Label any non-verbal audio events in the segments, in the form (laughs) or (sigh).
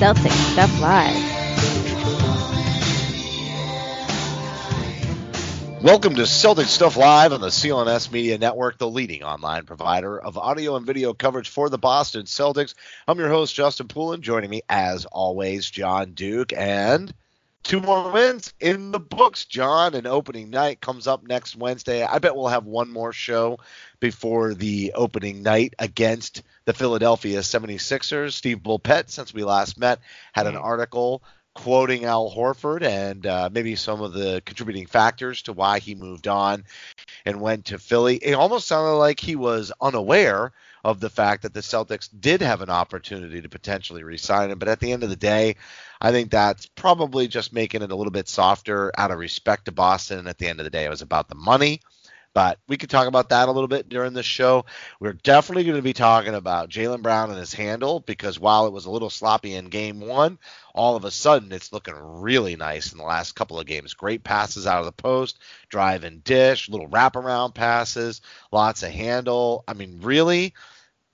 Celtic Stuff Live. Welcome to Celtic Stuff Live on the CLNS Media Network, the leading online provider of audio and video coverage for the Boston Celtics. I'm your host, Justin Poulin. Joining me, as always, Jon Duke, and two more wins in the books, Jon. And opening night comes up next Wednesday. I bet we'll have one more show before the opening night against the Philadelphia 76ers. Steve Bulpett, since we last met, had an article quoting Al Horford and uh, maybe some of the contributing factors to why he moved on and went to Philly. It almost sounded like he was unaware of the fact that the Celtics did have an opportunity to potentially re-sign him. But at the end of the day, I think that's probably just making it a little bit softer out of respect to Boston. At the end of the day, it was about the money. But we could talk about that a little bit during the show. We're definitely going to be talking about Jaylen Brown and his handle because while it was a little sloppy in game one, all of a sudden it's looking really nice in the last couple of games. Great passes out of the post, drive and dish, little wraparound passes, lots of handle. I mean, really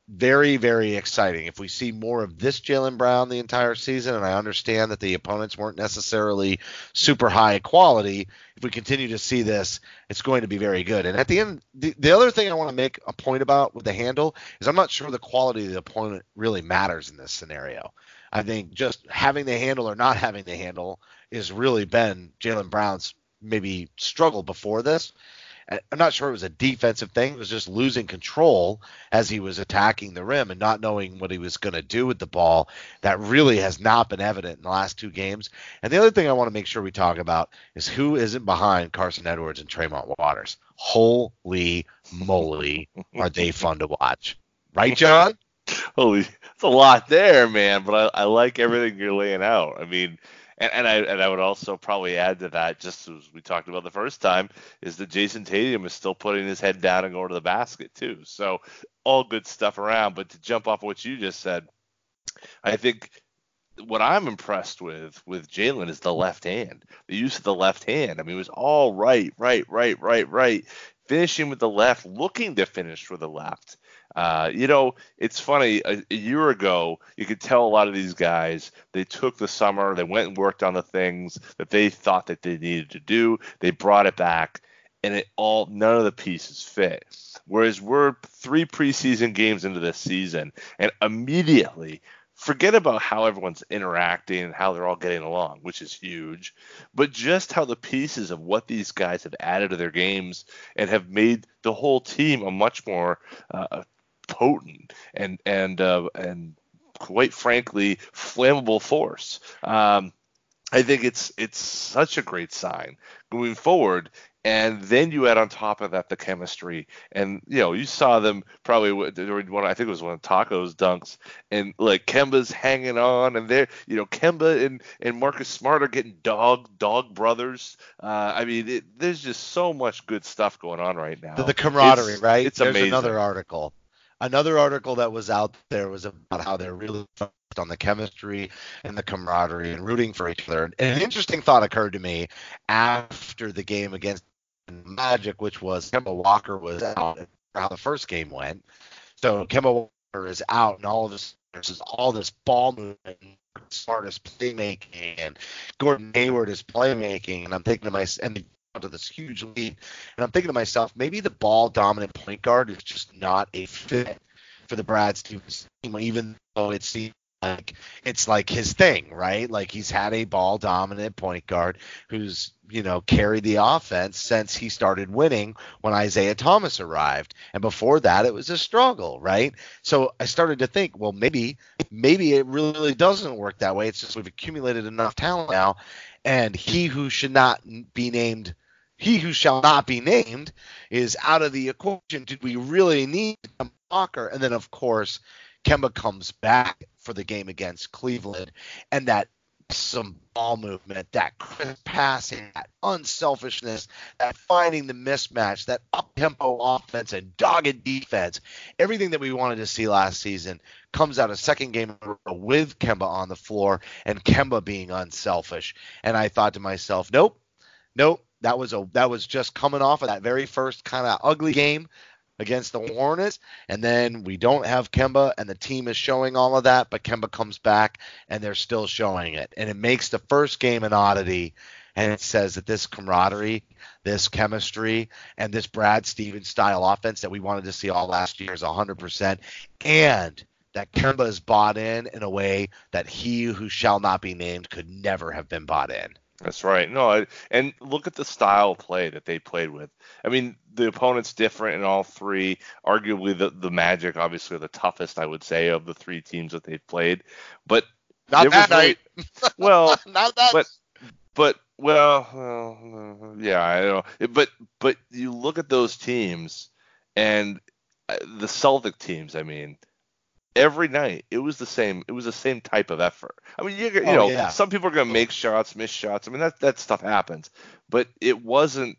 very, very exciting. If we see more of this Jaylen Brown the entire season, and I understand that the opponents weren't necessarily super high quality, if we continue to see this, it's going to be very good. And at the end, the, the other thing I want to make a point about with the handle is I'm not sure the quality of the opponent really matters in this scenario. I think just having the handle or not having the handle has really been Jaylen Brown's maybe struggle before this. I'm not sure it was a defensive thing. It was just losing control as he was attacking the rim and not knowing what he was going to do with the ball. That really has not been evident in the last two games. And the other thing I want to make sure we talk about is who isn't behind Carsen Edwards and Tremont Waters. Holy moly, are they (laughs) fun to watch? Right, Jon? (laughs) Holy, it's a lot there, man. But I, I like everything you're laying out. I mean, and, and I and I would also probably add to that, just as we talked about the first time, is that Jayson Tatum is still putting his head down and going to the basket too. So all good stuff around. But to jump off what you just said, I think what I'm impressed with with Jaylen is the left hand, the use of the left hand. I mean, it was all right, right, right, right, right. Finishing with the left, looking to finish with the left. Uh, you know, it's funny. A, a, year ago, you could tell a lot of these guys they took the summer, they went and worked on the things that they thought that they needed to do. They brought it back, and it all none of the pieces fit. Whereas we're three preseason games into this season, and immediately forget about how everyone's interacting and how they're all getting along, which is huge, but just how the pieces of what these guys have added to their games and have made the whole team a much more uh, potent and and uh, and quite frankly flammable force. Um, I think it's it's such a great sign moving forward. And then you add on top of that the chemistry, and you know you saw them probably during one I think it was one of Tacko's dunks, and like Kemba's hanging on, and they're you know Kemba and and Marcus Smart are getting dog dog brothers. Uh, I mean, it, there's just so much good stuff going on right now. The, the camaraderie, it's, right? It's There's amazing. another article another article that was out there was about how they're really focused on the chemistry and the camaraderie and rooting for each other. And an interesting thought occurred to me after the game against Magic, which was Kemba Walker was out. How the first game went. So Kemba Walker is out, and all of this there's all this ball movement, smartest playmaking, and Gordon Hayward is playmaking, and I'm thinking to myself, and to this huge lead. And I'm thinking to myself, maybe the ball dominant point guard is just not a fit for the Brad Stevens team, even though it seems like it's like his thing, right? Like he's had a ball dominant point guard who's, you know, carried the offense since he started winning when Isaiah Thomas arrived. And before that it was a struggle, right? So I started to think, well, maybe maybe it really doesn't work that way. It's just we've accumulated enough talent now and he who should not be named he who shall not be named is out of the equation. Did we really need Kemba Walker? And then, of course, Kemba comes back for the game against Cleveland, and that some ball movement, that crisp passing, that unselfishness, that finding the mismatch, that up tempo offense and dogged defense, everything that we wanted to see last season comes out a second game with Kemba on the floor and Kemba being unselfish. And I thought to myself, nope, nope, that was a that was just coming off of that very first kind of ugly game against the Hornets, and then we don't have Kemba, and the team is showing all of that, but Kemba comes back and they're still showing it, and it makes the first game an oddity. And it says that this camaraderie, this chemistry, and this Brad Stevens style offense that we wanted to see all last year is 100%. And that Kemba is bought in in a way that he who shall not be named could never have been bought in. That's right. No, and look at the style of play that they played with. I mean, the opponent's different in all three. Arguably, the the Magic, obviously, the toughest, I would say, of the three teams that they've played. But not that night. well, (laughs) not that. But but well, well, yeah, I don't know. But but you look at those teams and uh, the Celtic teams. I mean, every night it was the same it was the same type of effort. I mean you, you oh, know yeah. some people are going to make shots miss shots. I mean that that stuff happens. But it wasn't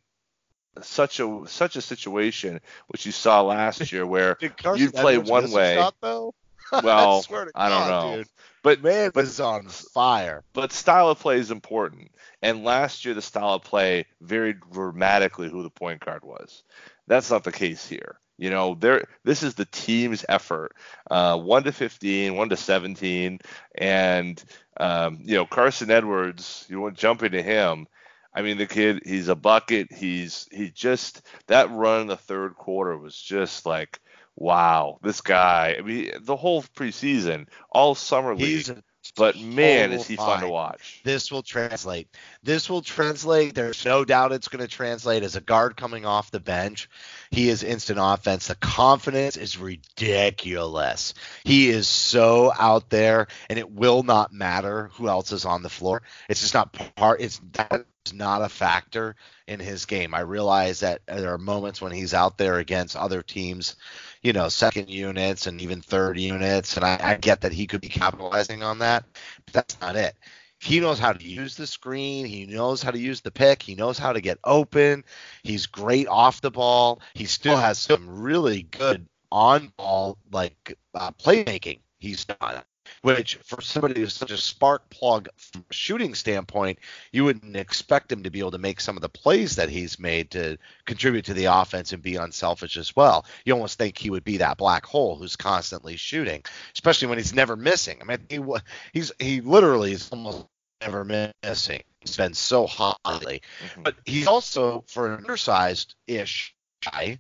such a such a situation which you saw last year where (laughs) you'd play one way. shot, (laughs) well I, God, I, don't know. dude. but man but is on fire. but style of play is important. And last year the style of play varied dramatically who the point guard was. That's not the case here you know, there. This is the team's effort. Uh, one to 15, one to 17, and um, you know Carsen Edwards. You want to jump into him. I mean, the kid, he's a bucket. He's he just that run in the third quarter was just like, wow, this guy. I mean, the whole preseason, all summer league. He's but man, is oh he fun to watch. This will translate. This will translate. There's no doubt it's going to translate as a guard coming off the bench. He is instant offense. The confidence is ridiculous. He is so out there, and it will not matter who else is on the floor. It's just not part. It's that's not a factor in his game. I realize that there are moments when he's out there against other teams you know, second units and even third units. And I, I get that he could be capitalizing on that, but that's not it. He knows how to use the screen. He knows how to use the pick. He knows how to get open. He's great off the ball. He still has some really good on ball like uh, playmaking he's done which for somebody who's such a spark plug from a shooting standpoint, you wouldn't expect him to be able to make some of the plays that he's made to contribute to the offense and be unselfish as well. You almost think he would be that black hole who's constantly shooting, especially when he's never missing. I mean, he he's he literally is almost never missing. He's been so hot lately, mm-hmm. but he's also for an undersized ish guy,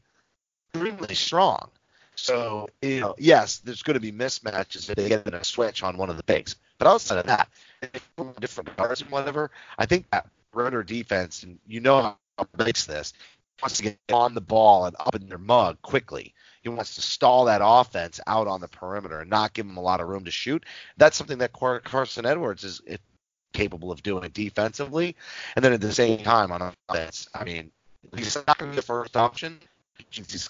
extremely strong. So, you know, yes, there's going to be mismatches if they get in a switch on one of the bigs. But outside of that, different guards and whatever, I think that perimeter defense, and you know how makes this, wants to get on the ball and up in their mug quickly. He wants to stall that offense out on the perimeter and not give them a lot of room to shoot. That's something that Carsen Edwards is capable of doing defensively. And then at the same time on offense, I mean, he's not going to be the first option, he's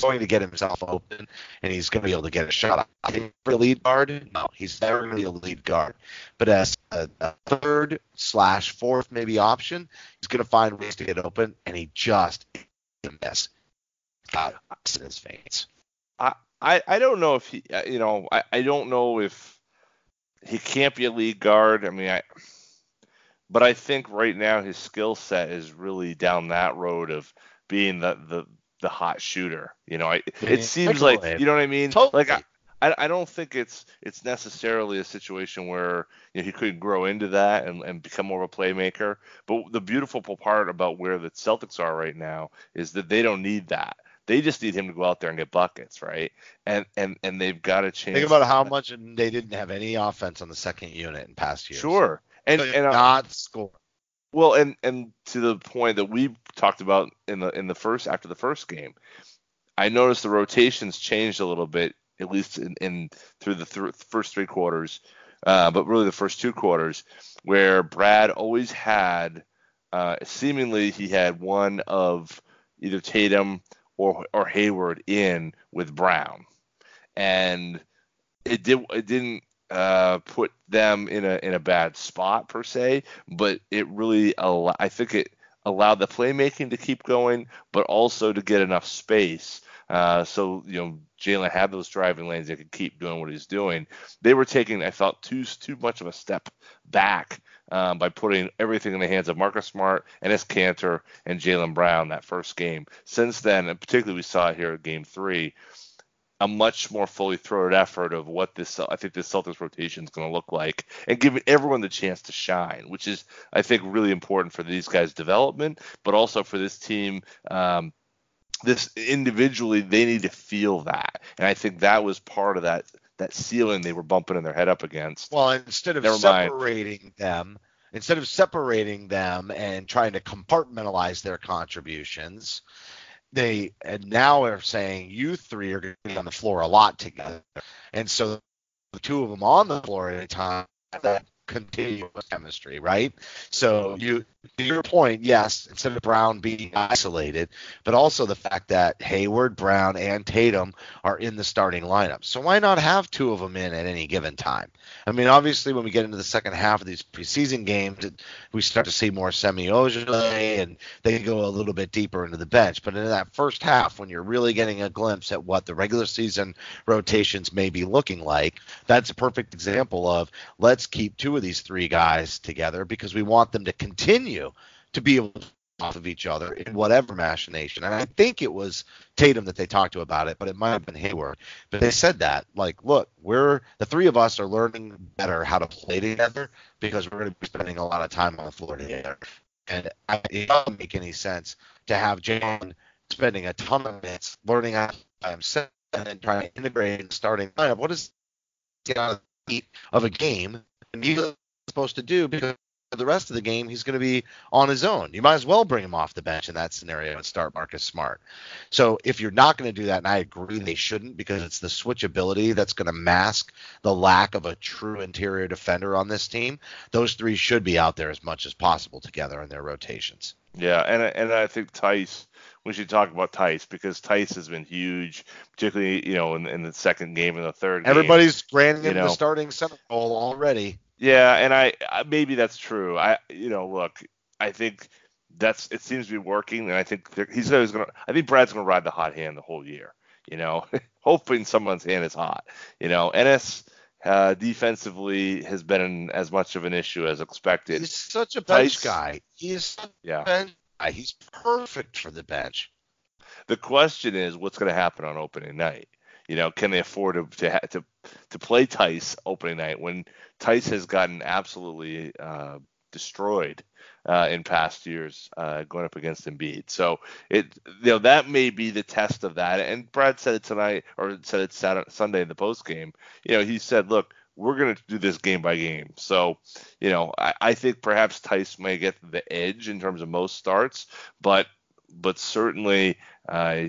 going to get himself open and he's going to be able to get a shot. I think for a lead guard, no, he's never going to be a lead guard. But as a, a third slash fourth maybe option, he's going to find ways to get open, and he just miss. God, in his veins. I, I I don't know if he, uh, you know, I, I don't know if he can't be a lead guard. I mean, I but I think right now his skill set is really down that road of being the the, the hot shooter. You know, I, it seems like you know what I mean. Totally. Like I, I don't think it's it's necessarily a situation where you know, he could grow into that and, and become more of a playmaker. But the beautiful part about where the Celtics are right now is that they don't need that. They just need him to go out there and get buckets, right? And and and they've got to change. Think about how much they didn't have any offense on the second unit in past years. Sure, and and uh, not score. Well, and and to the point that we talked about in the in the first after the first game, I noticed the rotations changed a little bit, at least in, in through the th- first three quarters, uh, but really the first two quarters, where Brad always had, uh, seemingly he had one of either Tatum or or Hayward in with Brown, and it did it didn't uh, put them in a in a bad spot per se, but it really I think it allowed the playmaking to keep going, but also to get enough space Uh, so you know Jaylen had those driving lanes that could keep doing what he's doing. They were taking, I felt, too too much of a step back um, by putting everything in the hands of Marcus Smart, and Enes Kanter, and Jaylen Brown that first game. Since then, and particularly we saw it here at Game Three, a much more fully throated effort of what this I think this Celtics rotation is going to look like, and giving everyone the chance to shine, which is I think really important for these guys' development, but also for this team. Um, this individually, they need to feel that, and I think that was part of that that ceiling they were bumping in their head up against. Well, instead of Never separating mind. them, instead of separating them and trying to compartmentalize their contributions, they and now are saying you three are going to be on the floor a lot together, and so the two of them on the floor at a time that continuous chemistry, right? So you to your point, yes, instead of Brown being isolated, but also the fact that Hayward, Brown, and Tatum are in the starting lineup. So why not have two of them in at any given time? I mean, obviously, when we get into the second half of these preseason games, we start to see more Semi and they go a little bit deeper into the bench. But in that first half, when you're really getting a glimpse at what the regular season rotations may be looking like, that's a perfect example of let's keep two of these three guys together because we want them to continue to be able to off of each other in whatever machination. And I think it was Tatum that they talked to about it, but it might have been Hayward. But they said that, like, look, we're the three of us are learning better how to play together because we're going to be spending a lot of time on the floor together. And I, it doesn't make any sense to have Jaylen spending a ton of minutes learning how to himself and then trying to integrate in the starting lineup. What is out of the heat of a game and he's supposed to do because the rest of the game, he's going to be on his own. You might as well bring him off the bench in that scenario and start Marcus Smart. So if you're not going to do that, and I agree they shouldn't because it's the switchability that's going to mask the lack of a true interior defender on this team, those three should be out there as much as possible together in their rotations. Yeah, and and I think Theis, we should talk about Theis because Theis has been huge, particularly you know in, in the second game and the third. Everybody's game, granting him know. the starting center role already. Yeah, and I, I maybe that's true. I you know look, I think that's it seems to be working, and I think he's always gonna. I think Brad's gonna ride the hot hand the whole year. You know, (laughs) hoping someone's hand is hot. You know, Enes. Uh, defensively has been as much of an issue as expected. He's such a bench Theis, guy. He's yeah. bench guy. He's perfect for the bench. The question is, what's going to happen on opening night? You know, can they afford to to to, to play Theis opening night when Theis has gotten absolutely uh, destroyed uh, in past years uh, going up against Embiid. So it you know that may be the test of that. And Brad said it tonight or said it Saturday, Sunday in the post game. You know, he said, look. We're going to do this game by game. So, you know, I, I think perhaps Theis may get the edge in terms of most starts, but but certainly uh,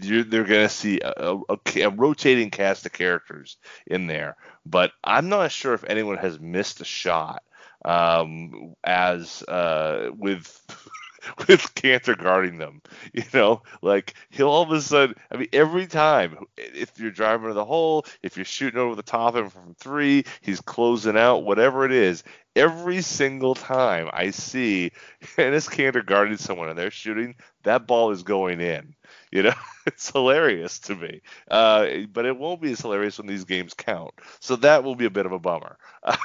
they're going to see a, a, a, rotating cast of characters in there. But I'm not sure if anyone has missed a shot um, as uh, with (laughs) with Kanter guarding them. (laughs) You know, like he'll all of a sudden. I mean, every time if you're driving to the hole, if you're shooting over the top of him from three, he's closing out, whatever it is. Every single time I see (laughs) Enes Kanter guarding someone and they're shooting, that ball is going in. You know, (laughs) it's hilarious to me. Uh, but it won't be as hilarious when these games count. So that will be a bit of a bummer. (laughs) Uh,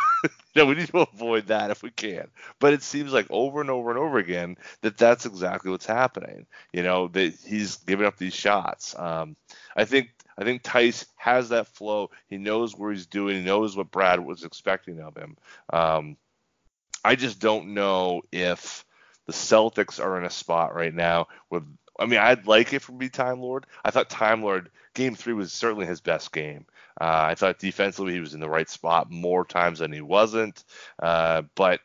you know, we need to avoid that if we can. But it seems like over and over and over again that that's exactly what's happening. You know, that he's giving up these shots. Um, I think I think Theis has that flow. He knows where he's doing. He knows what Brad was expecting of him. Um, I just don't know if the Celtics are in a spot right now where I mean, I'd like it from be Time Lord. I thought Time Lord game three was certainly his best game. Uh, I thought defensively he was in the right spot more times than he wasn't. Uh, but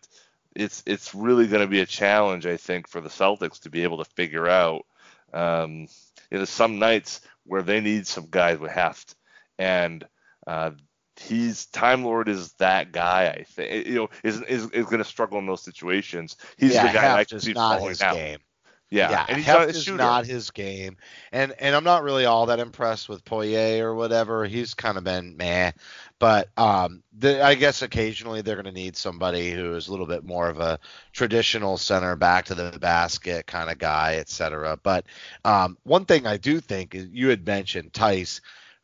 it's it's really going to be a challenge, I think, for the Celtics to be able to figure out. Um, you know, some nights where they need some guys with heft, and uh, he's Time Lord is that guy. I think you know is is, is going to struggle in those situations. He's yeah, the guy I can see falling out. Game. Yeah, yeah, and he's Heft is not his game, and and I'm not really all that impressed with Poirier or whatever. He's kind of been meh, but um, the, I guess occasionally they're going to need somebody who is a little bit more of a traditional center, back to the basket kind of guy, etc. But um, one thing I do think is you had mentioned Theis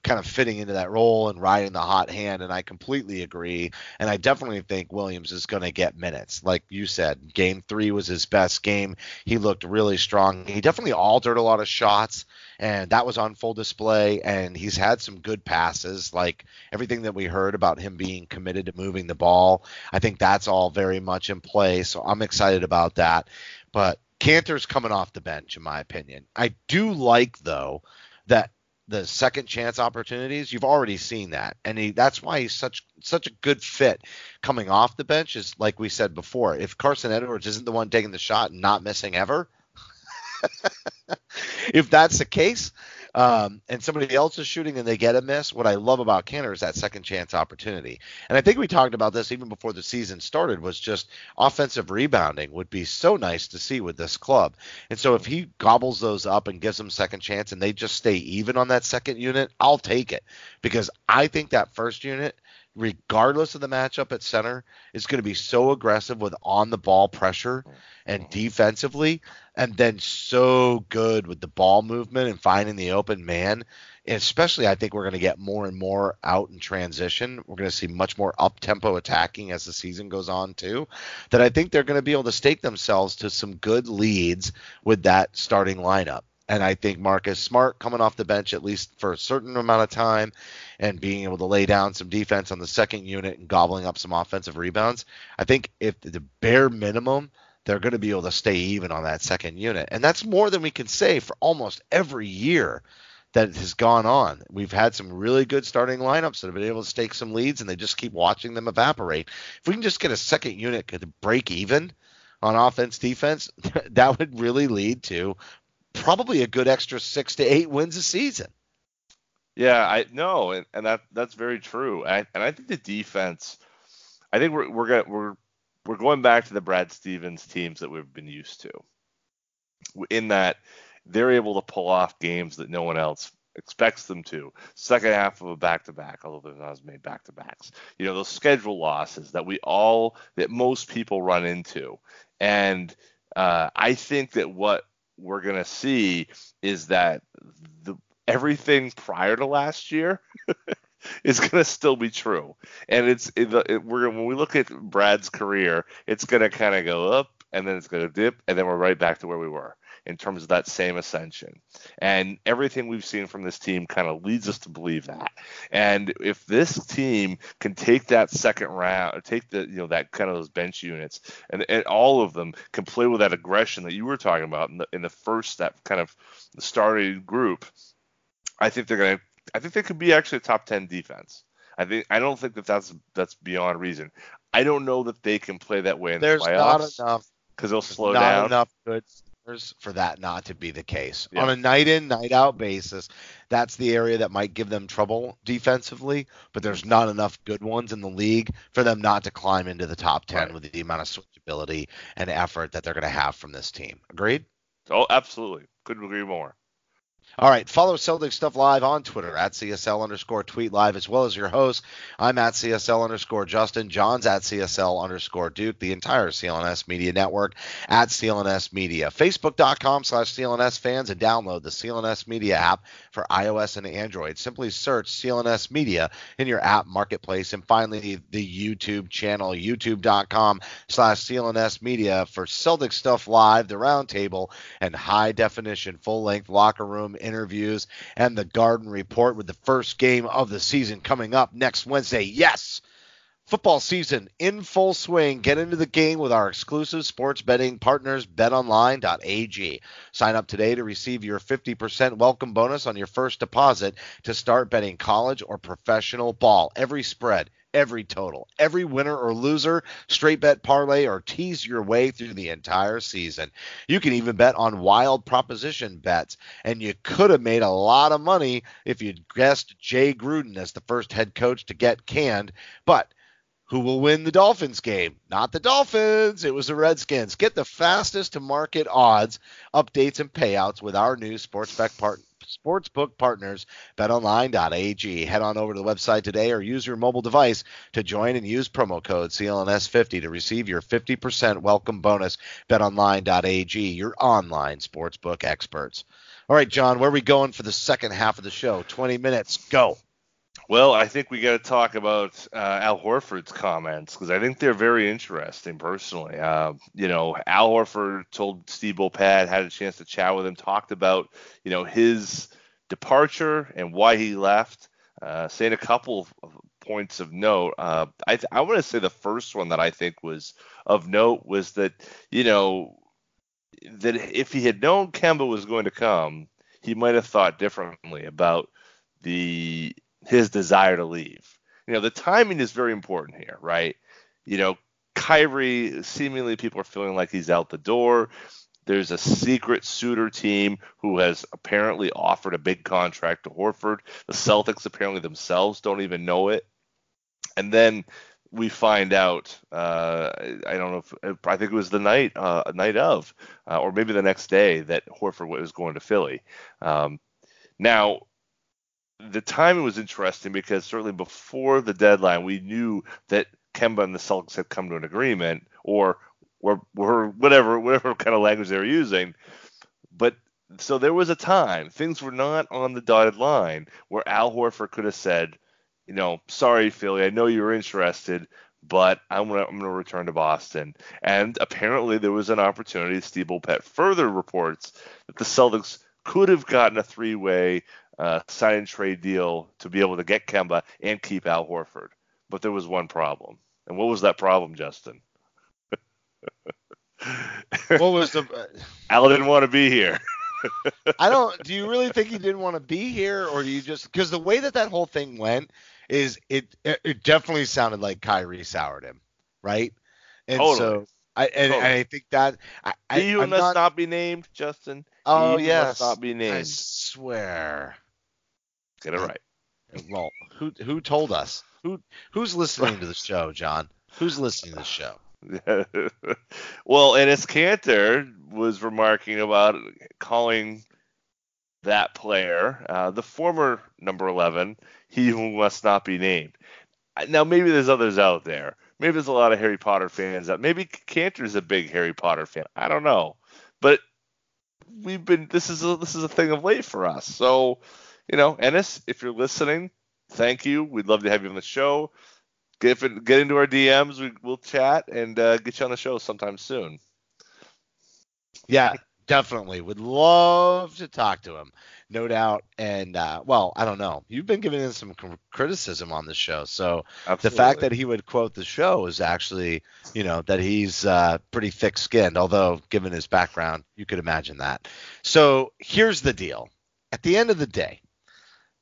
kind of fitting into that role and riding the hot hand, and I completely agree. And I definitely think Williams is going to get minutes. Like you said, game three was his best game. He looked really strong. He definitely altered a lot of shots, and that was on full display. And he's had some good passes, like everything that we heard about him being committed to moving the ball. I think that's all very much in play. So I'm excited about that. But Kanter's coming off the bench, in my opinion. I do like, though, that the second chance opportunities you've already seen that. And he, that's why he's such such a good fit coming off the bench is like we said before if carsen edwards isn't the one taking the shot and not missing ever (laughs) if that's the case um, and somebody else is shooting and they get a miss, what I love about Kanter is that second chance opportunity. And I think we talked about this even before the season started was just offensive rebounding would be so nice to see with this club. And so if he gobbles those up and gives them second chance and they just stay even on that second unit, I'll take it because I think that first unit regardless of the matchup at center, is going to be so aggressive with on the ball pressure and mm-hmm. defensively, and then so good with the ball movement and finding the open man. And especially, I think we're going to get more and more out in transition. We're going to see much more up tempo attacking as the season goes on, too. That I think they're going to be able to stake themselves to some good leads with that starting lineup. And I think Marcus Smart coming off the bench at least for a certain amount of time and being able to lay down some defense on the second unit and gobbling up some offensive rebounds. I think if the bare minimum, they're going to be able to stay even on that second unit. And that's more than we can say for almost every year that has gone on. We've had some really good starting lineups that have been able to stake some leads and they just keep watching them evaporate. If we can just get a second unit to break even on offense defense, (laughs) that would really lead to probably a good extra six to eight wins a season. Yeah, I no, and, and that that's very true. I, and I think the defense, I think we're we're gonna, we're we're going back to the Brad Stevens teams that we've been used to. In that they're able to pull off games that no one else expects them to. Second half of a back to back, although they're not as many back to backs. You know, those schedule losses that we all that most people run into. And uh, I think that what we're gonna see is that the everything prior to last year (laughs) is going to still be true. And it's it, it, we're when we look at Brad's career, it's going to kind of go up and then it's going to dip and then we're right back to where we were in terms of that same ascension. And everything we've seen from this team kind of leads us to believe that. And if this team can take that second round, take the you know that kind of those bench units, and, and all of them can play with that aggression that you were talking about in the, in the first that kind of starting group, I think they're gonna. I think they could be actually a top ten defense. I think I don't think that that's that's beyond reason. I don't know that they can play that way in There's the playoffs not enough because they'll slow not down. enough good centers for that not to be the case. Yeah. On a night in, night out basis, that's the area that might give them trouble defensively, but there's not enough good ones in the league for them not to climb into the top 10 Right. with the amount of switchability and effort that they're going to have from this team. Agreed? Oh, absolutely. Couldn't agree more. All right, follow Celtic Stuff Live on Twitter at CSL underscore tweet live, as well as your host. I'm at CSL underscore Justin. Jon's at CSL underscore Duke. The entire CLNS Media Network at CLNS Media. Facebook.com slash CLNS fans and download the CLNS Media app for iOS and Android. Simply search CLNS Media in your app marketplace. And finally, the YouTube channel, youtube.com slash CLNS Media for Celtic Stuff Live, the roundtable, and high definition full length locker room interviews and the Garden Report with the first game of the season coming up next Wednesday. Yes! Football season in full swing. Get into the game with our exclusive sports betting partners, betonline.ag. Sign up today to receive your 50% welcome bonus on your first deposit to start betting college or professional ball. Every spread, every total, every winner or loser, straight bet parlay, or tease your way through the entire season. You can even bet on wild proposition bets, and you could have made a lot of money if you'd guessed Jay Gruden as the first head coach to get canned. But Who will win the Dolphins game? Not the Dolphins. It was the Redskins. Get the fastest to market odds, updates, and payouts with our new sportsbook part sportsbook partners, betonline.ag. Head on over to the website today or use your mobile device to join and use promo code CLNS50 to receive your 50% welcome bonus. betonline.ag, your online sportsbook experts. All right, Jon, where are we going for the second half of the show? 20 minutes. Go. Well, I think we got to talk about uh, Al Horford's comments because I think they're very interesting personally. Uh, you know, Al Horford told Steve Bulpett, had a chance to chat with him, talked about, you know, his departure and why he left, uh, saying a couple of points of note. Uh, I, th- I want to say the first one that I think was of note was that, you know, that if he had known Kemba was going to come, he might have thought differently about the his desire to leave. You know, the timing is very important here, right? You know, Kyrie, seemingly people are feeling like he's out the door. There's a secret suitor team who has apparently offered a big contract to Horford. The Celtics apparently themselves don't even know it. And then we find out. Uh, I don't know if I think it was the night, uh, night of, uh, or maybe the next day that Horford was going to Philly. Um, now, the timing was interesting because certainly before the deadline, we knew that Kemba and the Celtics had come to an agreement, or or whatever whatever kind of language they were using. But so there was a time things were not on the dotted line where Al Horford could have said, you know, sorry Philly, I know you're interested, but I'm gonna I'm gonna return to Boston. And apparently there was an opportunity. Steve Bulpett further reports that the Celtics could have gotten a three-way uh, sign and trade deal to be able to get Kemba and keep Al Horford. But there was one problem. And what was that problem, Justin? (laughs) what was the? Uh, Al didn't want to be here. (laughs) I don't. Do you really think he didn't want to be here, or do you just because the way that that whole thing went is it it definitely sounded like Kyrie soured him, right? And totally. so I and, totally. and, I think that I, he must not, not, be named, Justin. Oh yes, must not be named. I swear. Get it right. Well, who who told us? Who who's listening to the show, Jon? Who's listening to the show? (laughs) well, Enes Kanter was remarking about calling that player, uh, the former number 11, he who must not be named. Now, maybe there's others out there. Maybe there's a lot of Harry Potter fans out. Maybe Kanter's a big Harry Potter fan. I don't know, but we've been. This is a, this is a thing of late for us. So, you know, Enes, if you're listening, thank you. We'd love to have you on the show. Get get into our DMs. We, will chat and uh, get you on the show sometime soon. Yeah, definitely. Would love to talk to him, no doubt. And uh, well, I don't know. You've been giving him some criticism on the show, so Absolutely. the fact that he would quote the show is actually, you know, that he's uh, pretty thick-skinned. Although, given his background, you could imagine that. So here's the deal. At the end of the day,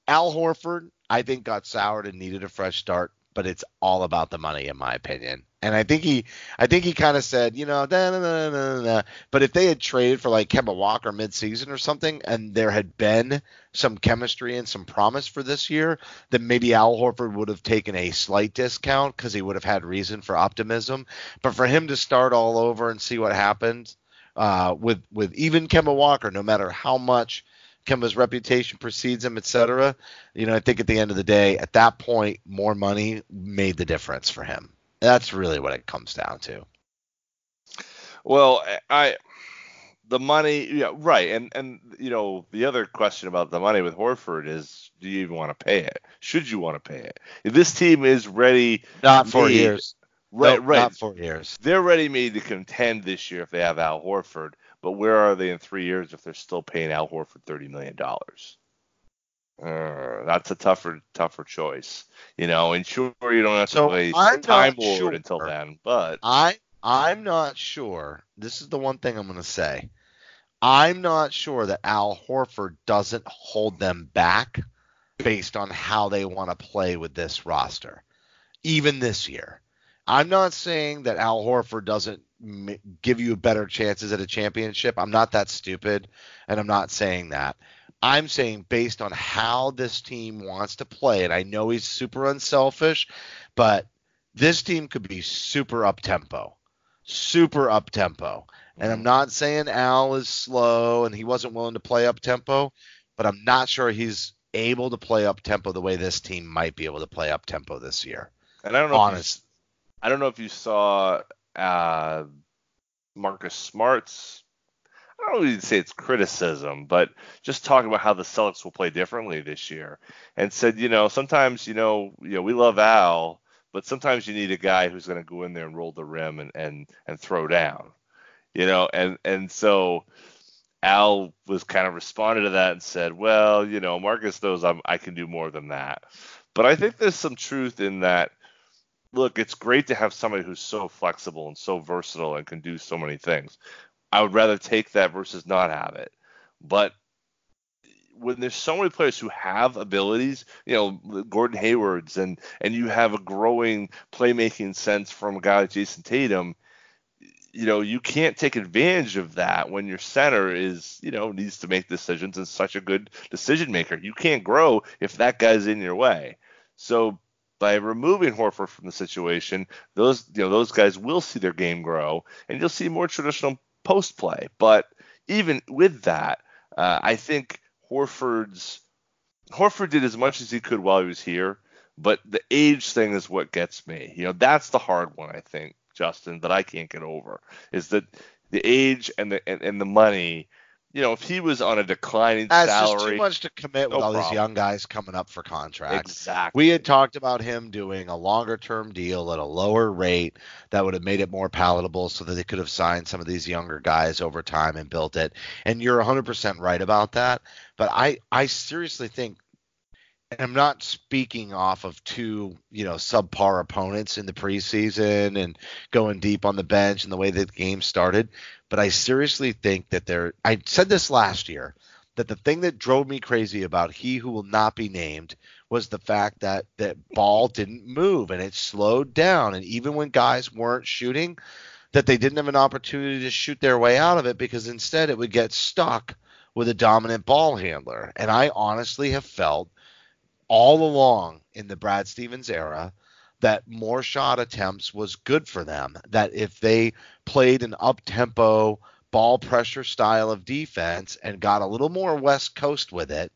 Al Horford, I think, got soured and needed a fresh start but it's all about the money in my opinion. And I think he, I think he kind of said, you know, nah, nah, nah, but if they had traded for like Kemba Walker midseason or something, and there had been some chemistry and some promise for this year, then maybe Al Horford would have taken a slight discount because he would have had reason for optimism. But for him to start all over and see what happened uh, with with even Kemba Walker, no matter how much Kemba's reputation precedes him, etc. You know, I think at the end of the day, at that point, more money made the difference for him. That's really what it comes down to. Well, I the money, yeah, right, and and you know the other question about the money with Horford is, do you even want to pay it? Should you want to pay it? If this team is ready, not for years, right, right, not four years. They're ready made to contend this year if they have Al Horford. But where are they in three years if they're still paying Al Horford thirty million dollars? Uh, that's a tougher, tougher choice, you know. And sure, you don't have to play I'm time Lord sure. until then, but I, I'm not sure. This is the one thing I'm going to say. I'm not sure that Al Horford doesn't hold them back based on how they want to play with this roster, even this year. I'm not saying that Al Horford doesn't give you better chances at a championship. I'm not that stupid, and I'm not saying that. I'm saying based on how this team wants to play, and I know he's super unselfish, but this team could be super up tempo, super up tempo. And I'm mm-hmm. not saying Al is slow and he wasn't willing to play up tempo, but I'm not sure he's able to play up tempo the way this team might be able to play up tempo this year. And I don't know. Honest. I don't know if you saw uh, Marcus Smart's. I don't even say it's criticism, but just talking about how the Celtics will play differently this year, and said, you know, sometimes, you know, you know, we love Al, but sometimes you need a guy who's going to go in there and roll the rim and and and throw down, you know, and and so Al was kind of responded to that and said, well, you know, Marcus knows I'm, I can do more than that, but I think there's some truth in that look, it's great to have somebody who's so flexible and so versatile and can do so many things. I would rather take that versus not have it. But when there's so many players who have abilities, you know, Gordon Hayward's and and you have a growing playmaking sense from a guy like Jayson Tatum, you know, you can't take advantage of that when your center is, you know, needs to make decisions and such a good decision maker. You can't grow if that guy's in your way. So by removing Horford from the situation, those you know those guys will see their game grow, and you'll see more traditional post play. But even with that, uh, I think Horford's Horford did as much as he could while he was here, but the age thing is what gets me. You know, that's the hard one I think, Justin, that I can't get over is that the age and the and, and the money you know, if he was on a declining That's salary, just too much to commit no with all problem. these young guys coming up for contracts. Exactly. We had talked about him doing a longer term deal at a lower rate that would have made it more palatable so that they could have signed some of these younger guys over time and built it. And you're 100% right about that. But I, I seriously think and I'm not speaking off of two, you know, subpar opponents in the preseason and going deep on the bench and the way that the game started, but I seriously think that there I said this last year that the thing that drove me crazy about he who will not be named was the fact that that ball didn't move and it slowed down and even when guys weren't shooting that they didn't have an opportunity to shoot their way out of it because instead it would get stuck with a dominant ball handler. And I honestly have felt all along in the Brad Stevens era that more shot attempts was good for them. That if they played an up tempo ball pressure style of defense and got a little more West Coast with it,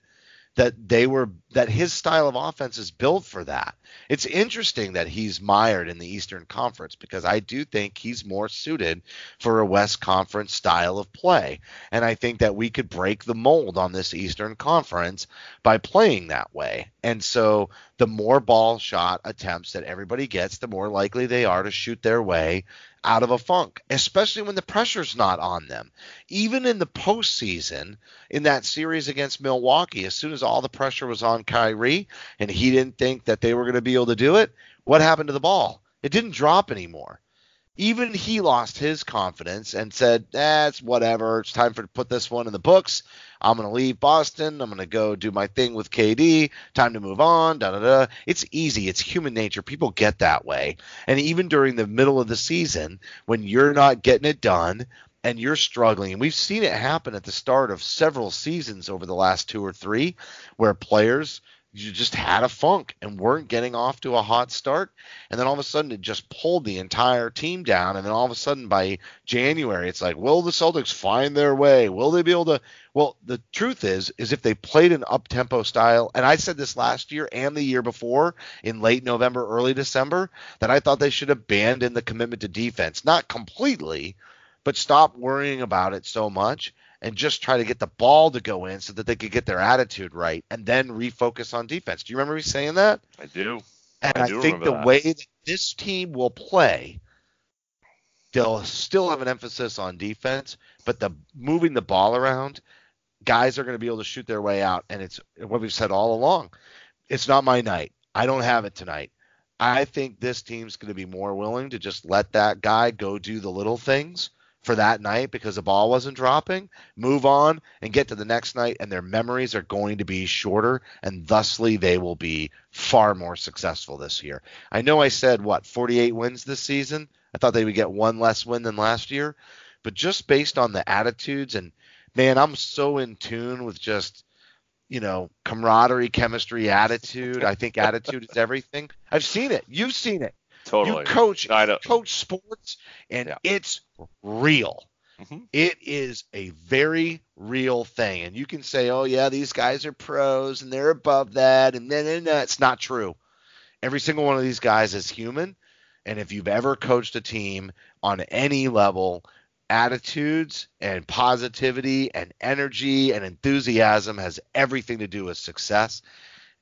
that they were that his style of offense is built for that. It's interesting that he's mired in the Eastern Conference because I do think he's more suited for a West Conference style of play. And I think that we could break the mold on this Eastern Conference by playing that way. And so the more ball shot attempts that everybody gets, the more likely they are to shoot their way out of a funk, especially when the pressure's not on them. Even in the postseason, in that series against Milwaukee, as soon as all the pressure was on Kyrie and he didn't think that they were going to be able to do it, what happened to the ball? It didn't drop anymore even he lost his confidence and said, "That's eh, whatever. It's time for to put this one in the books. I'm going to leave Boston. I'm going to go do my thing with KD. Time to move on." Da da da. It's easy. It's human nature. People get that way. And even during the middle of the season, when you're not getting it done and you're struggling, and we've seen it happen at the start of several seasons over the last two or three, where players you just had a funk and weren't getting off to a hot start. And then all of a sudden it just pulled the entire team down. And then all of a sudden by January, it's like, will the Celtics find their way? Will they be able to? Well, the truth is, is if they played an up tempo style, and I said this last year and the year before in late November, early December, that I thought they should abandon the commitment to defense. Not completely, but stop worrying about it so much and just try to get the ball to go in so that they could get their attitude right and then refocus on defense. Do you remember me saying that? I do. And I, do I think the that. way that this team will play, they'll still have an emphasis on defense, but the moving the ball around, guys are going to be able to shoot their way out. And it's what we've said all along. It's not my night. I don't have it tonight. I think this team's going to be more willing to just let that guy go do the little things for that night because the ball wasn't dropping, move on and get to the next night, and their memories are going to be shorter, and thusly they will be far more successful this year. I know I said, what, 48 wins this season? I thought they would get one less win than last year, but just based on the attitudes, and man, I'm so in tune with just you know, camaraderie, chemistry, attitude. I think attitude is everything. I've seen it. You've seen it. Totally. You coach I know. coach sports, and Yeah. it's real. Mhm. It is a very real thing, and you can say, "Oh yeah, these guys are pros and they're above that," and then and it's not true. Every single one of these guys is human, and if you've ever coached a team on any level, attitudes and positivity and energy and enthusiasm has everything to do with success.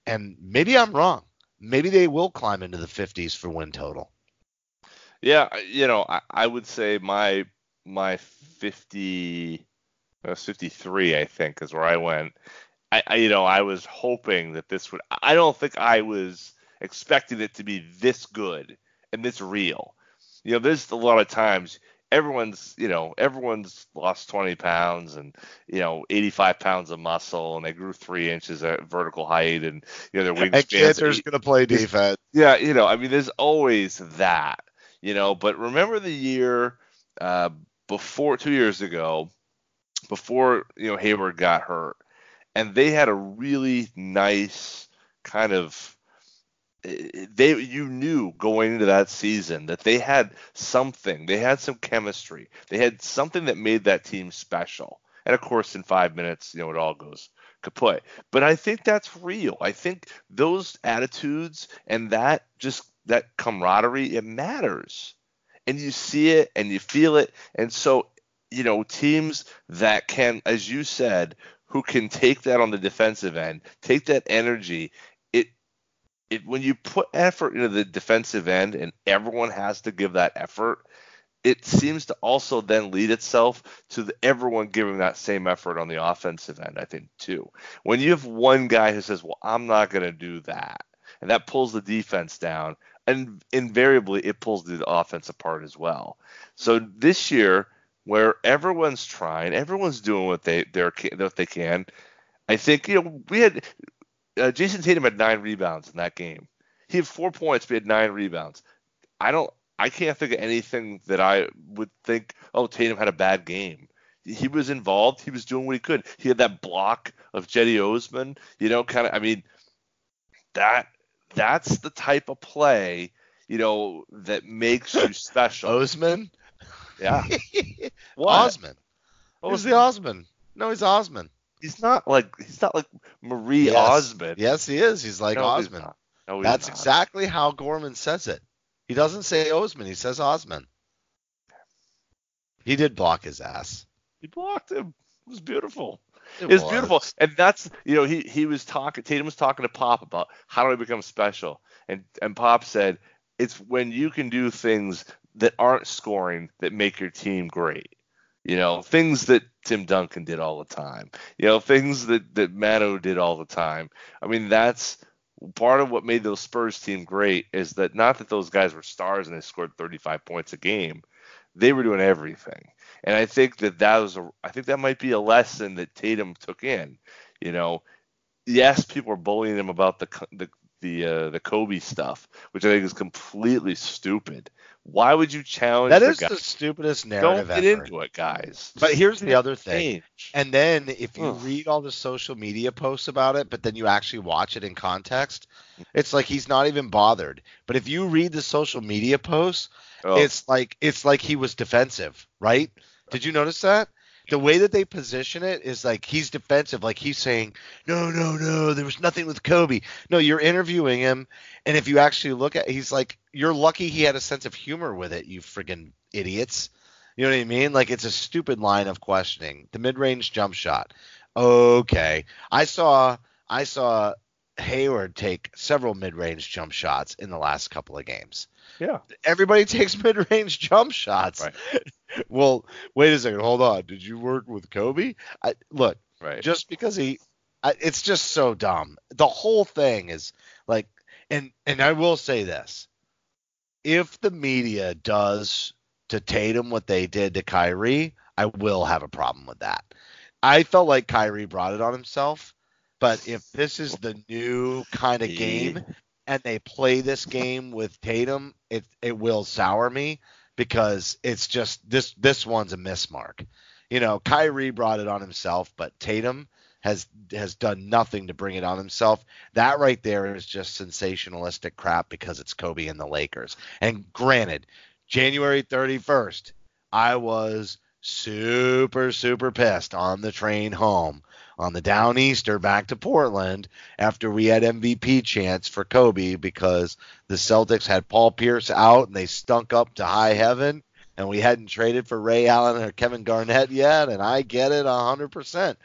And maybe I'm wrong. Maybe they will climb into the 50s for win total. Yeah, you know, I, I would say my my 50, uh, 53, I think, is where I went. I, I, you know, I was hoping that this would. I don't think I was expecting it to be this good and this real. You know, there's a lot of times everyone's, you know, everyone's lost 20 pounds and you know 85 pounds of muscle, and they grew three inches at vertical height, and you know their And wingspan's Kanter's going to play defense. yeah, you know, I mean, there's always that, you know. But remember the year uh, before, two years ago, before you know Hayward got hurt, and they had a really nice kind of. They, you knew going into that season that they had something. They had some chemistry. They had something that made that team special. And of course, in five minutes, you know, it all goes kaput. But I think that's real. I think those attitudes and that just that camaraderie, it matters. And you see it and you feel it. And so, you know, teams that can, as you said, who can take that on the defensive end, take that energy, when you put effort into the defensive end and everyone has to give that effort, it seems to also then lead itself to the, everyone giving that same effort on the offensive end, I think, too. When you have one guy who says, Well, I'm not going to do that, and that pulls the defense down, and invariably it pulls the offense apart as well. So this year, where everyone's trying, everyone's doing what they they're, what they can, I think, you know, we had uh, Jayson Tatum had nine rebounds in that game. He had four points, but he had nine rebounds. I don't I can't think of anything that I would think, oh, Tatum had a bad game. He was involved. He was doing what he could. He had that block of Cedi Osman. You know, kind of. I mean, that that's the type of play, you know, that makes you (laughs) special. Osman? yeah. (laughs) Osman. What was the Osman? No, he's Osman. He's not like he's not like Marie Yes. Osmond. Yes, he is. He's like No, he's not. No, he's That's exactly how Gorman says it. He doesn't say Osman. He says Osman. He did block his ass. He blocked him. It was beautiful. It It's was. beautiful, and that's you know he he was talking. Tatum was talking to Pop about how do I become special, and and Pop said it's when you can do things that aren't scoring that make your team great. You know things that Tim Duncan did all the time. You know things that that Manu did all the time. I mean that's part of what made those Spurs team great is that not that those guys were stars and they scored 35 points a game, they were doing everything. And I think that that was a, I think that might be a lesson that Tatum took in. You know, yes, people are bullying him about the the the uh, the Kobe stuff, which I think is completely stupid. Why would you challenge That the is guy? the stupidest Don't get ever. into it, guys. But here's the other thing. And then if you Ugh. read all the social media posts about it, but then you actually watch it in context, it's like he's not even bothered. But if you read the social media posts, Oh, it's like it's like he was defensive, right? Did you notice that? The way that they position it is like he's defensive, like he's saying, "No, no, no, there was nothing with Kobe." No, you're interviewing him, and if you actually look at, he's like, "You're lucky he had a sense of humor with it, you friggin' idiots." You know what I mean? Like it's a stupid line of questioning. The mid-range jump shot. Okay, I saw I saw Hayward take several mid-range jump shots in the last couple of games yeah. everybody takes (laughs) mid-range jump shots. Right. (laughs) well, wait a second, hold on. Did you work with Kobe? I, look, Right. just because he, I, it's just so dumb. The whole thing is like, and and I will say this: if the media does to Tatum what they did to Kyrie, I will have a problem with that. I felt like Kyrie brought it on himself, but if this is the new kind of game and they play this game with Tatum, it it will sour me because it's just this this one's a mismark. You know, Kyrie brought it on himself, but Tatum has has done nothing to bring it on himself. That right there is just sensationalistic crap because it's Kobe and the Lakers. And granted, January 31st, I was super super pissed on the train home on the downeaster back to Portland after we had MVP chance for Kobe because the Celtics had Paul Pierce out and they stunk up to high heaven and we hadn't traded for Ray Allen or Kevin Garnett yet and I get it 100%.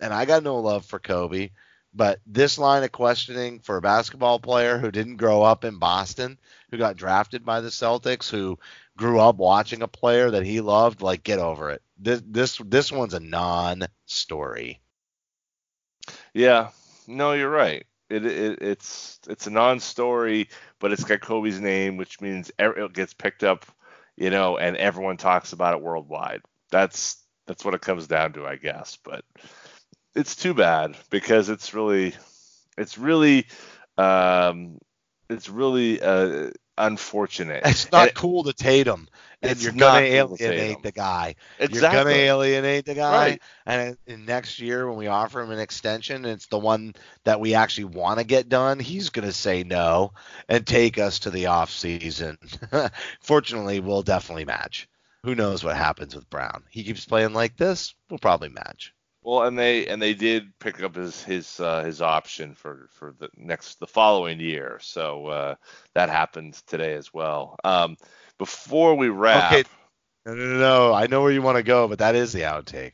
And I got no love for Kobe, but this line of questioning for a basketball player who didn't grow up in Boston, who got drafted by the Celtics, who grew up watching a player that he loved, like get over it. This this this one's a non-story. Yeah, no, you're right. It, it it's it's a non-story, but it's got Kobe's name, which means it gets picked up, you know, and everyone talks about it worldwide. That's that's what it comes down to, I guess. But it's too bad because it's really it's really um it's really uh unfortunate. It's not and cool to Tatum and you're gonna alienate the guy. Exactly. You're gonna alienate the guy, right. and, and next year when we offer him an extension, it's the one that we actually want to get done. He's gonna say no and take us to the off season. (laughs) Fortunately, we'll definitely match. Who knows what happens with Brown? He keeps playing like this, we'll probably match. Well, and they and they did pick up his his uh, his option for for the next the following year, so uh, that happened today as well. Um, before we wrap. Okay. No, no, no, no. I know where you want to go, but that is the outtake.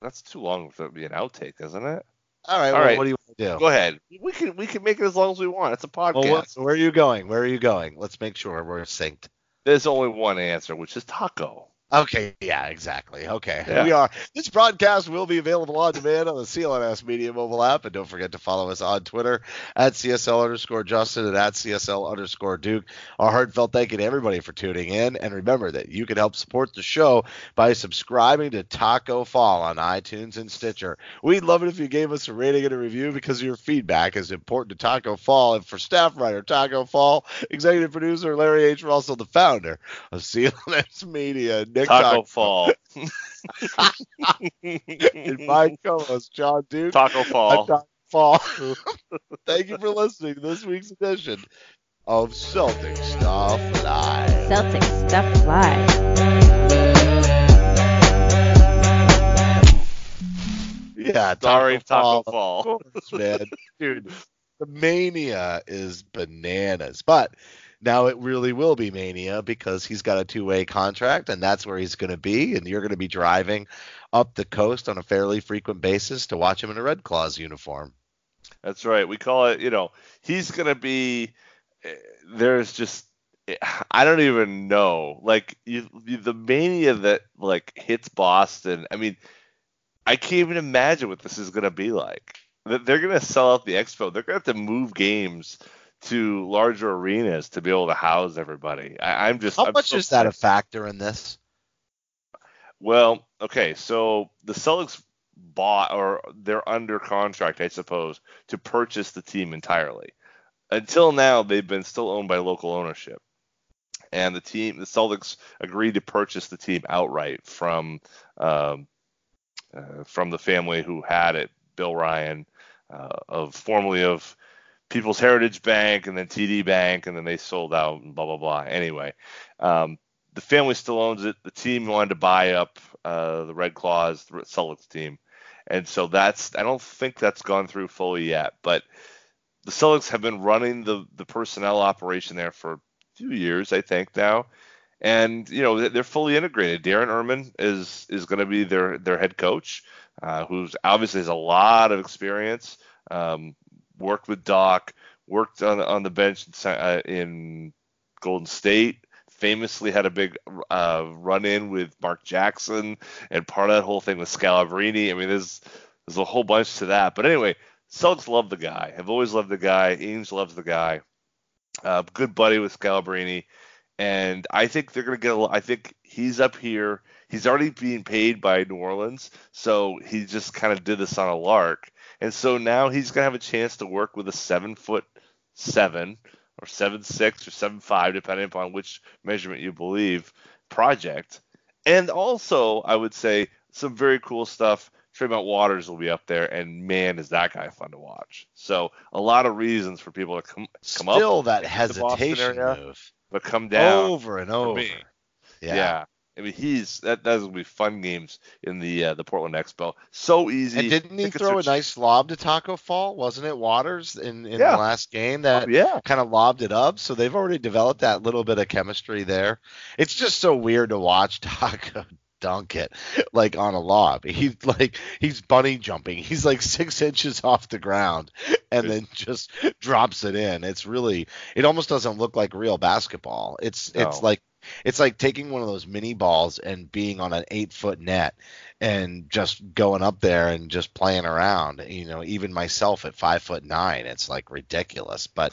That's too long for it to be an outtake, isn't it? All right. All well, right. What do you want to do? Go ahead. We can we can make it as long as we want. It's a podcast. Well, what, where are you going? Where are you going? Let's make sure we're synced. There's only one answer, which is Tacko. Okay, yeah, exactly. Okay, yeah. we are. This broadcast will be available on demand on the CLNS Media mobile app, and don't forget to follow us on Twitter at CSL underscore Justin and at CSL underscore Duke. Our heartfelt thank you to everybody for tuning in, and remember that you can help support the show by subscribing to Tacko Fall on iTunes and Stitcher. We'd love it if you gave us a rating and a review because your feedback is important to Tacko Fall, and for staff writer Tacko Fall, executive producer Larry H. Russell, the founder of CLNS Media. Nick Tacko Fall. (laughs) (laughs) and my co-host Jon Duke. Tacko Fall. Tacko Fall. (laughs) Thank you for listening to this week's edition of Celtics Stuff Live. Celtics Stuff Live. Yeah, sorry, Tacko Fall. Fall. Course, man, dude, the mania is bananas. But now it really will be mania because he's got a two-way contract and that's where he's going to be and you're going to be driving up the coast on a fairly frequent basis to watch him in a red claws uniform that's right we call it you know he's going to be eh, there's just I don't even know. Like you, the mania that like hits Boston. I mean, I can't even imagine what this is going to be like. They're going to sell out the expo. They're going to have to move games to larger arenas to be able to house everybody. I, am just how I'm much so is that a factor in this? Well, okay, so the Celtics bought or they're under contract, I suppose, to purchase the team entirely. Until now, they've been still owned by local ownership, and the team, the Celtics, agreed to purchase the team outright from um, uh, from the family who had it, Bill Ryan, uh, of formerly of People's Heritage Bank and then TD Bank, and then they sold out and blah blah blah. Anyway, um, the family still owns it. The team wanted to buy up uh, the Red Claws, the Celtics team, and so that's I don't think that's gone through fully yet. But the Celtics have been running the the personnel operation there for a few years, I think now, and you know they're fully integrated. Darren Erman is is going to be their their head coach, uh, who's obviously has a lot of experience. Um, worked with Doc, worked on on the bench in, uh, in Golden State. Famously had a big uh, run-in with Mark Jackson, and part of that whole thing with Scalabrine. I mean, there's there's a whole bunch to that. But anyway, Celtics love the guy. Have always loved the guy. Ainge loves the guy. Uh, good buddy with Scalabrine, and I think they're gonna get. A, I think he's up here. He's already being paid by New Orleans, so he just kind of did this on a lark. And so now he's gonna have a chance to work with a seven foot seven or seven six or seven five, depending upon which measurement you believe, project. And also, I would say some very cool stuff Tremont Waters will be up there, and man, is that guy fun to watch. So a lot of reasons for people to come come Still up, that hesitation area. move. but come down. over and over. Yeah. Yeah. I mean, he's that. That's gonna be fun games in the uh, the Portland Expo. So easy. And didn't he throw a nice lob to Tacko Fall? Wasn't it Waters in, in Yeah. the last game that yeah. kind of lobbed it up? So they've already developed that little bit of chemistry there. It's just so weird to watch (laughs) Tacko dunk it like on a lob. He's like he's bunny jumping. He's like six inches off the ground and then (laughs) just drops it in. It's really it almost doesn't look like real basketball. It's it's like it's like taking one of those mini balls and being on an eight foot net and just going up there and just playing around. You know, even myself at five foot nine, it's like ridiculous. But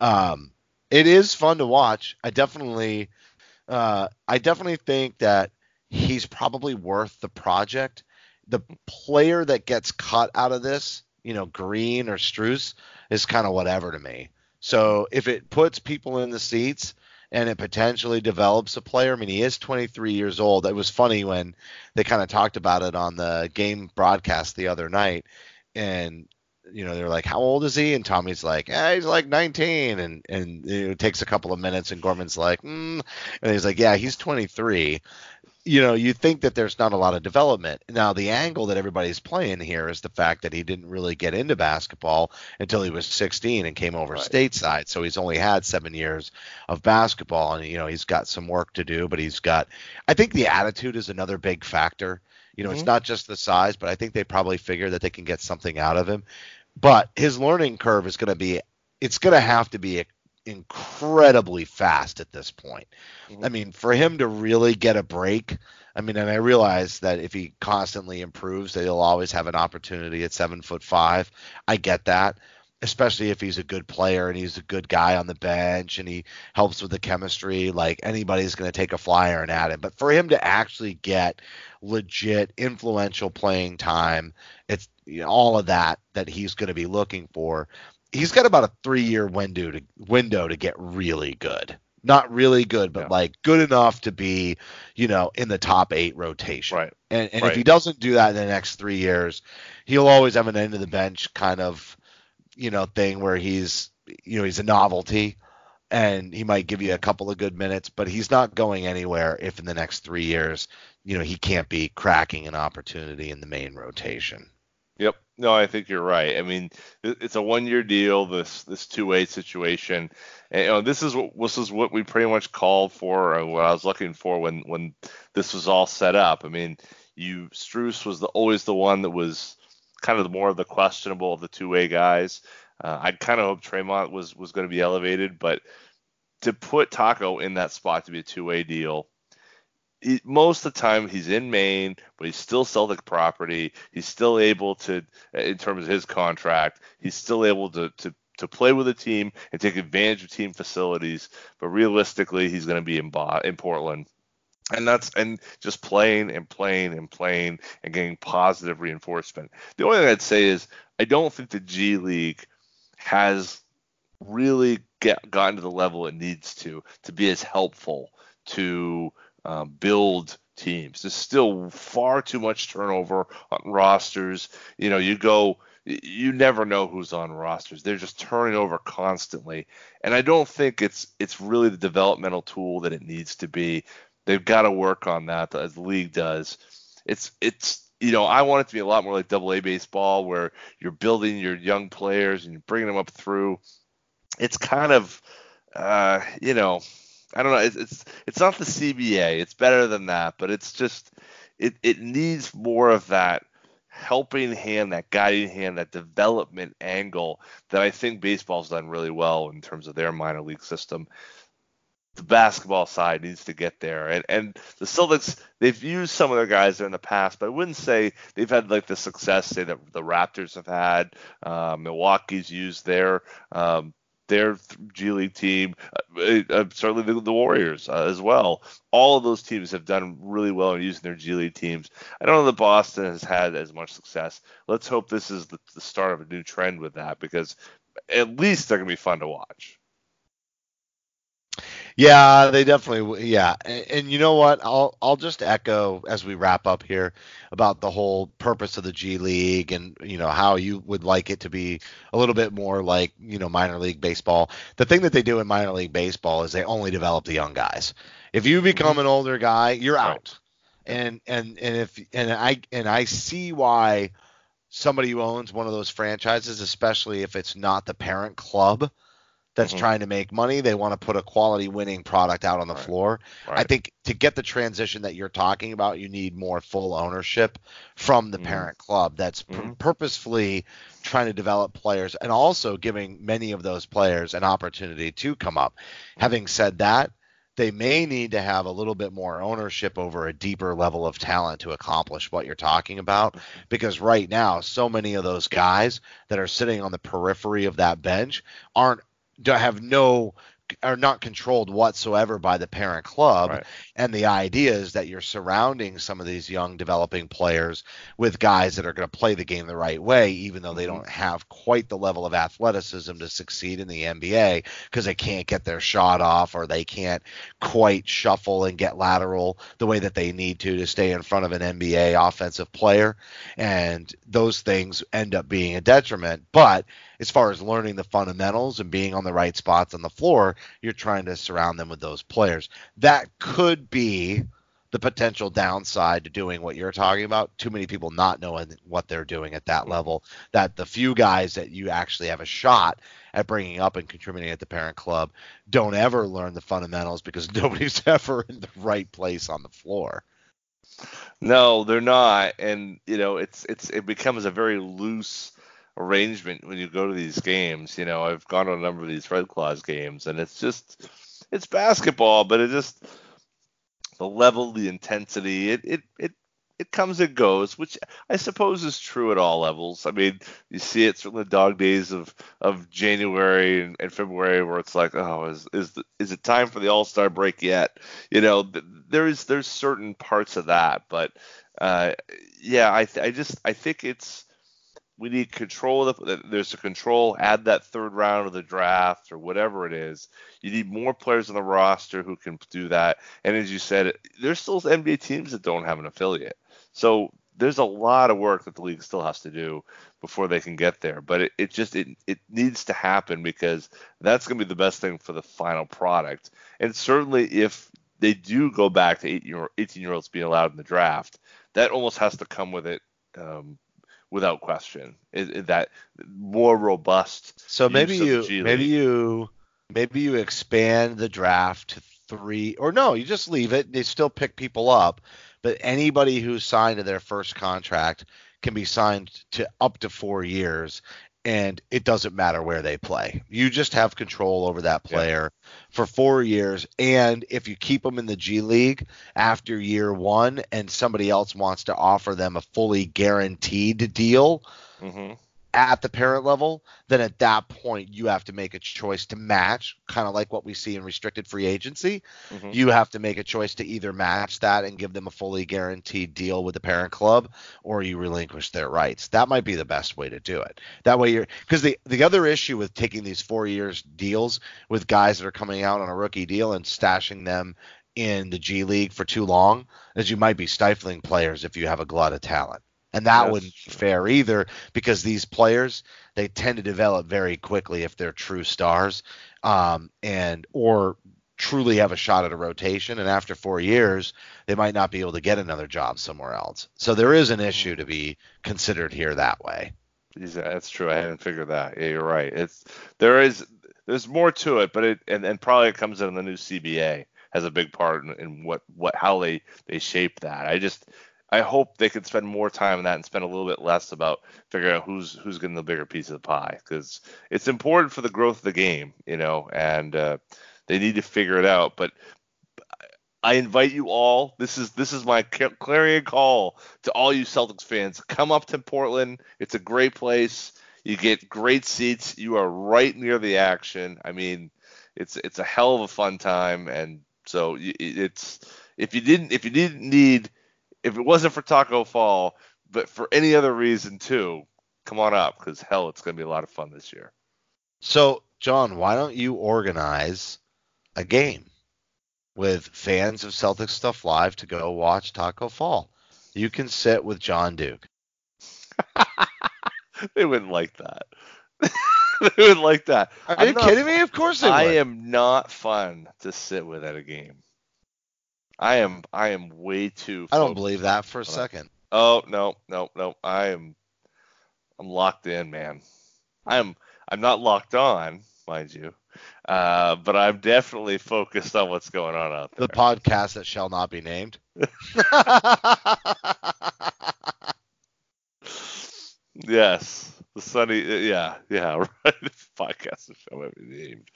um, it is fun to watch. I definitely, uh, I definitely think that he's probably worth the project. The player that gets cut out of this, you know, Green or Strus, is kind of whatever to me. So if it puts people in the seats and it potentially develops a player, I mean, he is 23 years old. It was funny when they kind of talked about it on the game broadcast the other night, and you know they're like, "How old is he?" And Tommy's like, "Yeah, he's like 19," and and it takes a couple of minutes, and Gorman's like, mm. and he's like, "Yeah, he's 23." You know, you think that there's not a lot of development. Now, the angle that everybody's playing here is the fact that he didn't really get into basketball until he was 16 and came over Right. stateside. So he's only had seven years of basketball, and you know he's got some work to do. But he's got, I think the attitude is another big factor. You know, it's Mhm. not just the size, but I think they probably figure that they can get something out of him. But his learning curve is going to be, it's going to have to be incredibly fast at this point. Mhm. I mean, for him to really get a break, I mean, and I realize that if he constantly improves, that he'll always have an opportunity at seven foot five. I get that, especially if he's a good player and he's a good guy on the bench and he helps with the chemistry. Like anybody's going to take a flyer and add him. But for him to actually get legit influential playing time, it's you know, all of that that he's going to be looking for. He's got about a three-year window to window to get really good. Not really good, but Yeah. like good enough to be, you know, in the top eight rotation. Right. And, and if he doesn't do that in the next three years, he'll always have an end of the bench kind of, you know, thing where he's, you know, he's a novelty and he might give you a couple of good minutes, but he's not going anywhere if in the next three years, you know, he can't be cracking an opportunity in the main rotation. Yep. No, I think you're right. I mean, it's a one-year deal. This this two-way situation, and you know, this is what this is what we pretty much called for, and what I was looking for when when this was all set up. I mean, you Strus was the always the one that was kind of the more of the questionable of the two-way guys. Uh, I kind of hope Tremont was was going to be elevated, but to put Tacko in that spot to be a two-way deal, he, most of the time he's in Maine, but he's still Celtic property. He's still able to, in terms of his contract, he's still able to to to play with a team and take advantage of team facilities. But realistically, he's going to be in Bo- in Portland. And that's and just playing and playing and playing and getting positive reinforcement. The only thing I'd say is I don't think the G League has really get gotten to the level it needs to to be as helpful to um, build teams. There's still far too much turnover on rosters. You know, you go, you never know who's on rosters. They're just turning over constantly, and I don't think it's it's really the developmental tool that it needs to be. They've got to work on that as the league does. It's it's you know I want it to be a lot more like Double A baseball where you're building your young players and you're bringing them up through. It's kind of uh, you know I don't know. It's, it's it's not the CBA. It's better than that, but it's just it it needs more of that helping hand, that guiding hand, that development angle that I think baseball's done really well in terms of their minor league system. The basketball side needs to get there, and and the Celtics they've used some of their guys there in the past, but I wouldn't say they've had like the success say that the Raptors have had. Uh, Milwaukee's used their um, their G League team, uh, uh, certainly the, the Warriors uh, as well. All of those teams have done really well in using their G League teams. I don't know that Boston has had as much success. Let's hope this is the, the start of a new trend with that because at least they're going to be fun to watch. Yeah, they definitely. Yeah, and, and, you know what? I'll I'll just echo as we wrap up here about the whole purpose of the G League and you know how you would like it to be a little bit more like you know minor league baseball. The thing that they do in minor league baseball is they only develop the young guys. If you become mm-hmm. an older guy, you're out. And and and if and I and I see why somebody who owns one of those franchises, especially if it's not the parent club that's mm-hmm. trying to make money. They want to put a quality winning product out on the right. floor. Right. I think to get the transition that you're talking about, you need more full ownership from the mm-hmm. parent club that's mm-hmm. purposefully trying to develop players and also giving many of those players an opportunity to come up. Having said that, they may need to have a little bit more ownership over a deeper level of talent to accomplish what you're talking about because right now so many of those guys that are sitting on the periphery of that bench aren't have no are not controlled whatsoever by the parent club. Right. And the idea is that you're surrounding some of these young developing players with guys that are going to play the game the right way, even though they mm-hmm. don't have quite the level of athleticism to succeed in the NBA because they can't get their shot off or they can't quite shuffle and get lateral the way that they need to to stay in front of an NBA offensive player. And those things end up being a detriment. But as far as learning the fundamentals and being on the right spots on the floor, you're trying to surround them with those players. That could be the potential downside to doing what you're talking about. Too many people not knowing what they're doing at that level. That the few guys that you actually have a shot at bringing up and contributing at the parent club don't ever learn the fundamentals because (laughs) nobody's ever in the right place on the floor. No, they're not, and you know it's it's it becomes a very loose arrangement when you go to these games. You know, I've gone to a number of these Red Claws games, and it's just it's basketball, but it just the level, the intensity, it it it it comes and goes, which I suppose is true at all levels. I mean, you see it from the dog days of, of January and, and February, where it's like, oh, is is the, is it time for the All Star break yet? You know, there's there's certain parts of that, but uh, yeah, I I just I think it's we need control the, there's a control add that third round of the draft or whatever it is. You need more players on the roster who can do that. And as you said there's still nba teams that don't have an affiliate. So there's a lot of work that the league still has to do before they can get there. But it, it just it, it needs to happen because that's going to be the best thing for the final product. And certainly if they do go back to 18 year, 18 year olds being allowed in the draft that almost has to come with it um, without question. It, it, that more robust. So maybe you maybe you maybe you expand the draft to three or no, you just leave it. They still pick people up, but anybody who's signed to their first contract can be signed to up to four years and it doesn't matter where they play. You just have control over that player yeah. for four years. And if you keep them in the G League after year one and somebody else wants to offer them a fully guaranteed deal, mm-hmm at the parent level, then at that point you have to make a choice to match, kind of like what we see in restricted free agency. Mm-hmm. You have to make a choice to either match that and give them a fully guaranteed deal with the parent club, or you relinquish their rights. That might be the best way to do it. That way you're because the the other issue with taking these four years deals with guys that are coming out on a rookie deal and stashing them in the G League for too long is you might be stifling players if you have a glut of talent and that yes. wouldn't be fair either because these players they tend to develop very quickly if they're true stars um, and or truly have a shot at a rotation and after four years they might not be able to get another job somewhere else. So there is an issue to be considered here that way. That's true i hadn't figured that. Yeah you're right. It's there is there's more to it but it and, and probably it comes in the new cba has a big part in, in what what how they they shape that. I just I hope they could spend more time on that and spend a little bit less about figuring out who's who's getting the bigger piece of the pie because it's important for the growth of the game, you know, and uh, they need to figure it out. But I invite you all. This is this is my clarion call to all you Celtics fans. Come up to Portland. It's a great place. You get great seats. You are right near the action. I mean, it's it's a hell of a fun time. And so it's if you didn't if you didn't need if it wasn't for Tacko Fall, but for any other reason too, come on up because hell, it's going to be a lot of fun this year. So, Jon, why don't you organize a game? with fans of Celtics Stuff Live to go watch Tacko Fall. You can sit with Jon Duke. (laughs) they wouldn't like that. (laughs) they wouldn't like that. Are I'm you not- kidding me? Of course they I am not fun to sit with at a game. I am I am way too I don't believe that for a second. Oh no, no, no. I am I'm locked in, man. I'm I'm not locked on, mind you. Uh, but I'm definitely focused on what's going on out there. (laughs) (laughs) The podcast that shall not be named. Yes, the sunny. Yeah, yeah, right. Podcast is shall not be named.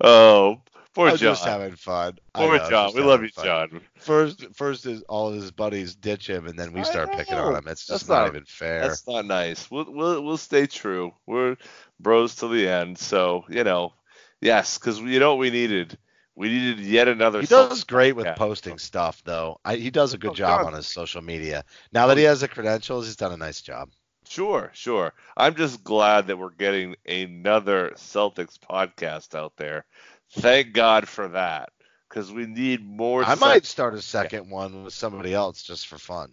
Oh, poor I'm Jon. just having fun. Poor know, Jon. We love you, fun. Jon. First, first is all of his buddies ditch him, and then we start picking on him. It's That's just not, not- even fair. That's not nice. We'll we'll we'll stay true. We're bros till the end. So you know, yes, because you know what we needed. We needed yet another. He does great with podcast. posting stuff, though. I, he does a good Oh, job Jon. on his social media. Now that he has the credentials, he's done a nice job. Sure, sure. I'm just glad that we're getting another Celtics podcast out there. Thank God for that, because we need more. I Celtics- might start a second one with somebody else just for fun.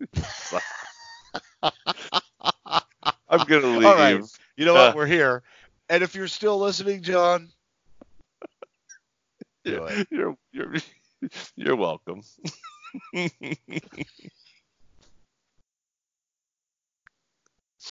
(laughs) I'm gonna leave. All right. You know Uh. what? We're here. And if you're still listening, Jon, (laughs) do it. You're you're you're welcome. (laughs)